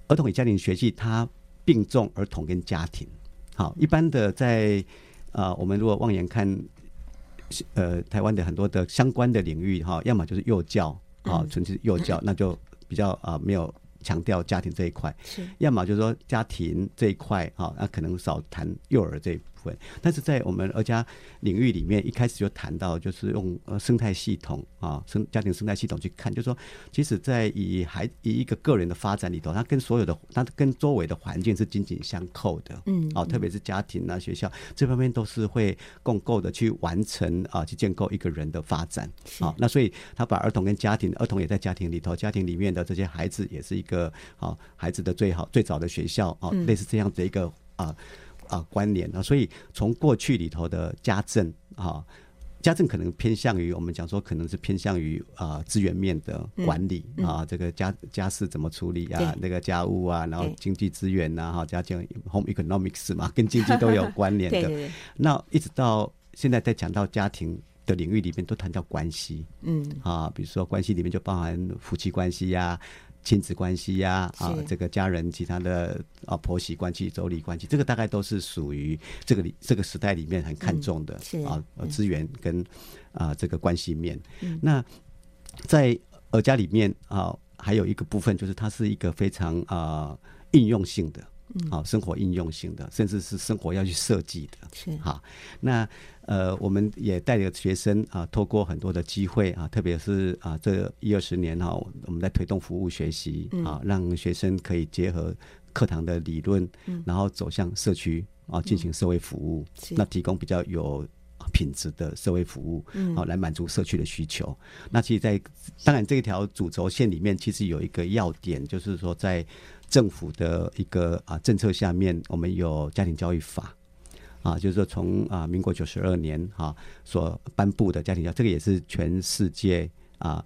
呃，儿童与家庭学系它并重儿童跟家庭。好，一般的在啊、呃，我们如果望眼看。呃，台湾的很多的相关的领域哈，要么就是幼教啊，纯粹幼教，那就比较啊没有强调家庭这一块；要么就是说家庭这一块哈，那可能少谈幼儿这一。但是在我们儿家领域里面，一开始就谈到，就是用呃生态系统啊，生家庭生态系统去看，就是说，其实，在以孩以一个个人的发展里头，他跟所有的，他跟周围的环境是紧紧相扣的，嗯，啊，特别是家庭啊、学校这方面都是会共构的去完成啊，去建构一个人的发展，啊，那所以他把儿童跟家庭，儿童也在家庭里头，家庭里面的这些孩子也是一个啊，孩子的最好最早的学校啊，类似这样的一个啊。啊，关联啊，所以从过去里头的家政啊，家政可能偏向于我们讲说，可能是偏向于啊资源面的管理、嗯嗯、啊，这个家家事怎么处理啊，那个家务啊，然后经济资源呐、啊，哈，家境 home economics 嘛，跟经济都有关联的。对对对，那一直到现在在讲到家庭的领域里面，都谈到关系，嗯。啊，比如说关系里面就包含夫妻关系呀、啊。亲子关系呀，啊，这个家人其他的啊婆媳关系、妯娌关系，这个大概都是属于这个里这个时代里面很看重的啊资源跟啊这个关系面。那在儿家里面啊，还有一个部分就是它是一个非常啊应用性的。好，生活应用性的，甚至是生活要去设计的，是好。那呃，我们也带着学生啊，透过很多的机会啊，特别是啊，这一二十年哈，我们在推动服务学习啊，让学生可以结合课堂的理论，然后走向社区啊，进行社会服务，那提供比较有品质的社会服务，好来满足社区的需求。那其实，在当然这条主轴线里面，其实有一个要点，就是说在。政府的一个啊政策下面，我们有家庭教育法。啊，就是说从啊民国九十二年哈所颁布的家庭教，这个也是全世界啊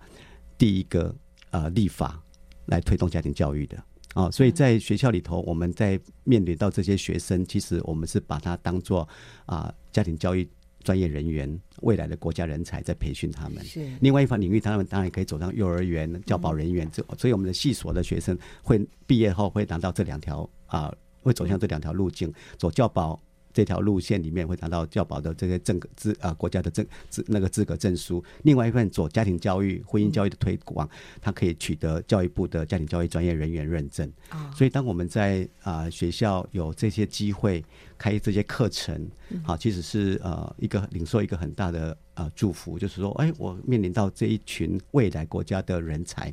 第一个啊立法来推动家庭教育的。啊，所以在学校里头，我们在面临到这些学生，其实我们是把他当做啊家庭教育专业人员，未来的国家人才在培训他们。是另外一方领域，他们当然可以走上幼儿园、教保人员。这、嗯、所以我们的系所的学生会毕业后会拿到这两条啊，会走向这两条路径，走教保。这条路线里面会拿到教保的这些证资啊，国家的证资那个资格证书。另外一份做家庭教育、婚姻教育的推广，它可以取得教育部的家庭教育专业人员认证。所以当我们在啊学校有这些机会开这些课程，好，其实是呃一个领受一个很大的啊祝福，就是说，哎，我面临到这一群未来国家的人才，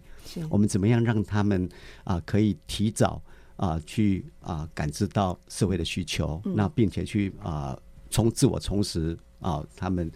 我们怎么样让他们啊可以提早。啊，去啊，感知到社会的需求，嗯、那并且去啊，从自我充实啊，他们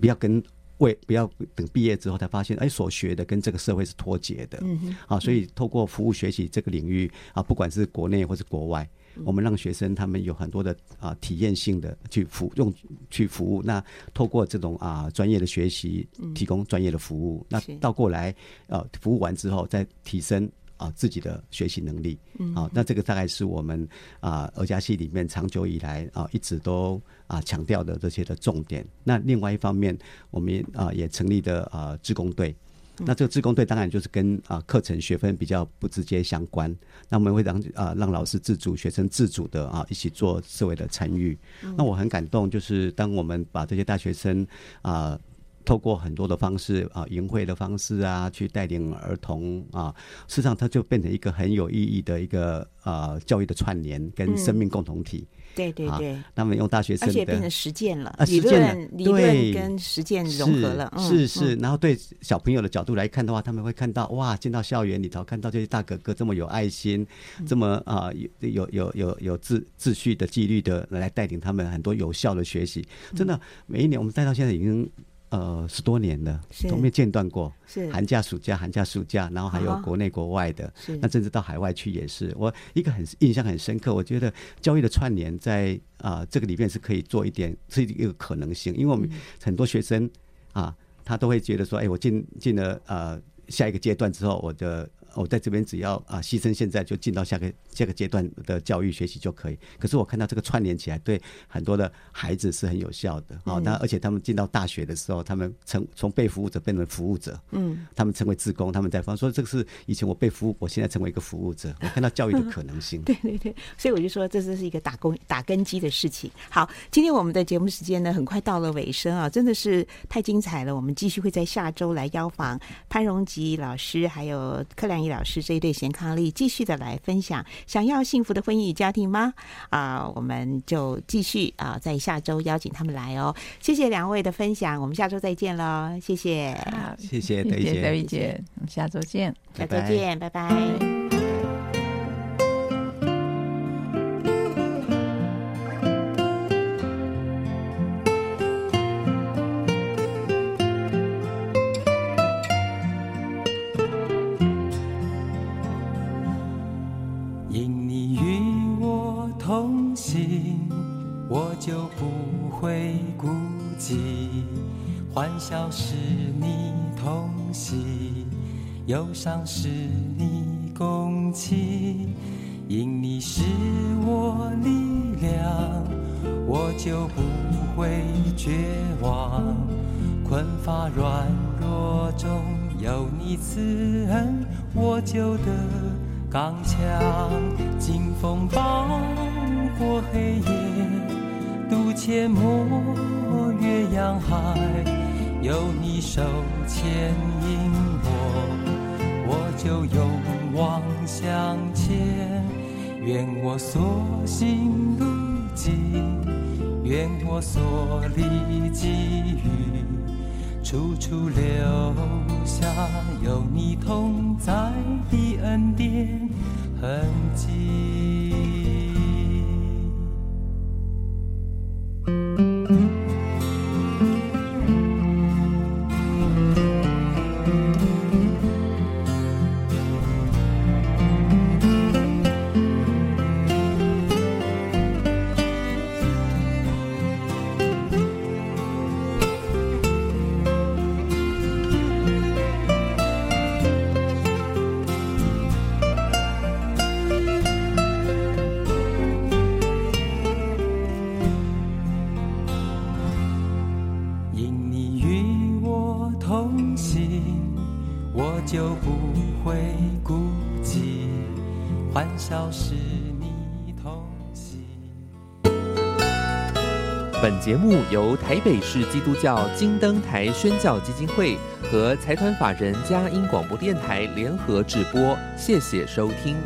不要跟为不要等毕业之后才发现，哎，所学的跟这个社会是脱节的。嗯哼。啊，所以透过服务学习这个领域啊，不管是国内或是国外，嗯、我们让学生他们有很多的啊体验性的去服用去服务。那透过这种啊专业的学习，提供专业的服务。嗯、那倒过来，呃、啊，服务完之后再提升。啊，自己的学习能力，嗯，好，那这个大概是我们啊，儿家系里面长久以来啊，一直都啊强调的这些的重点。那另外一方面，我们啊也成立的啊志工队。那这个志工队当然就是跟啊课程学分比较不直接相关。那我们会让啊让老师自主、学生自主的啊一起做社会的参与。那我很感动，就是当我们把这些大学生啊。透过很多的方式啊，淫秽的方式啊，去带领儿童啊，事实上，它就变成一个很有意义的一个呃教育的串联跟生命共同体。嗯、对对对，他们用大学生的，而且变成实践了，理论理论跟实践融合了。是是，是，然后对小朋友的角度来看的话，他们会看到哇，进到校园里头，看到这些大哥哥这么有爱心，嗯、这么啊有有有有秩秩序的纪律的来带领他们很多有效的学习。真的，每一年我们带到现在已经。呃，十多年了，都没间断过。是寒假、暑假、寒假、暑假，然后还有国内、国外的。是那甚至到海外去也是。我一个很印象很深刻，我觉得教育的串联在啊、呃、这个里面是可以做一点，是一个可能性。因为我们很多学生啊，他都会觉得说，哎，我进进了呃下一个阶段之后，我的。我在这边只要啊牺牲现在就进到下个下个阶段的教育学习就可以。可是我看到这个串联起来，对很多的孩子是很有效的。好，那而且他们进到大学的时候，他们成从被服务者变成服务者。嗯，他们成为志工，他们在方说这个是以前我被服务，我现在成为一个服务者。我看到教育的可能性。对对对，所以我就说这是是一个打工打根基的事情。好，今天我们的节目时间呢很快到了尾声啊，真的是太精彩了。我们继续会在下周来邀访潘荣吉老师，还有柯良仪老师这一对贤伉俪继续的来分享，想要幸福的婚姻与家庭吗？啊，我们就继续啊，在下周邀请他们来哦。谢谢两位的分享，我们下周再见喽。谢谢，好，谢谢德姐，德姐，我们下周见，下周见，拜拜。拜拜。喜欢笑是你同喜，忧伤是你共情，因你是我力量，我就不会绝望。困乏软弱中有你慈恩，我就得刚强。经风暴过黑夜，渡阡陌海。有你手牵引我，我就勇往向前。愿我所行路径，愿我所历际遇，处处留下有你同在的恩典痕迹。由台北市基督教金灯台宣教基金会和财团法人佳音广播电台联合直播，谢谢收听。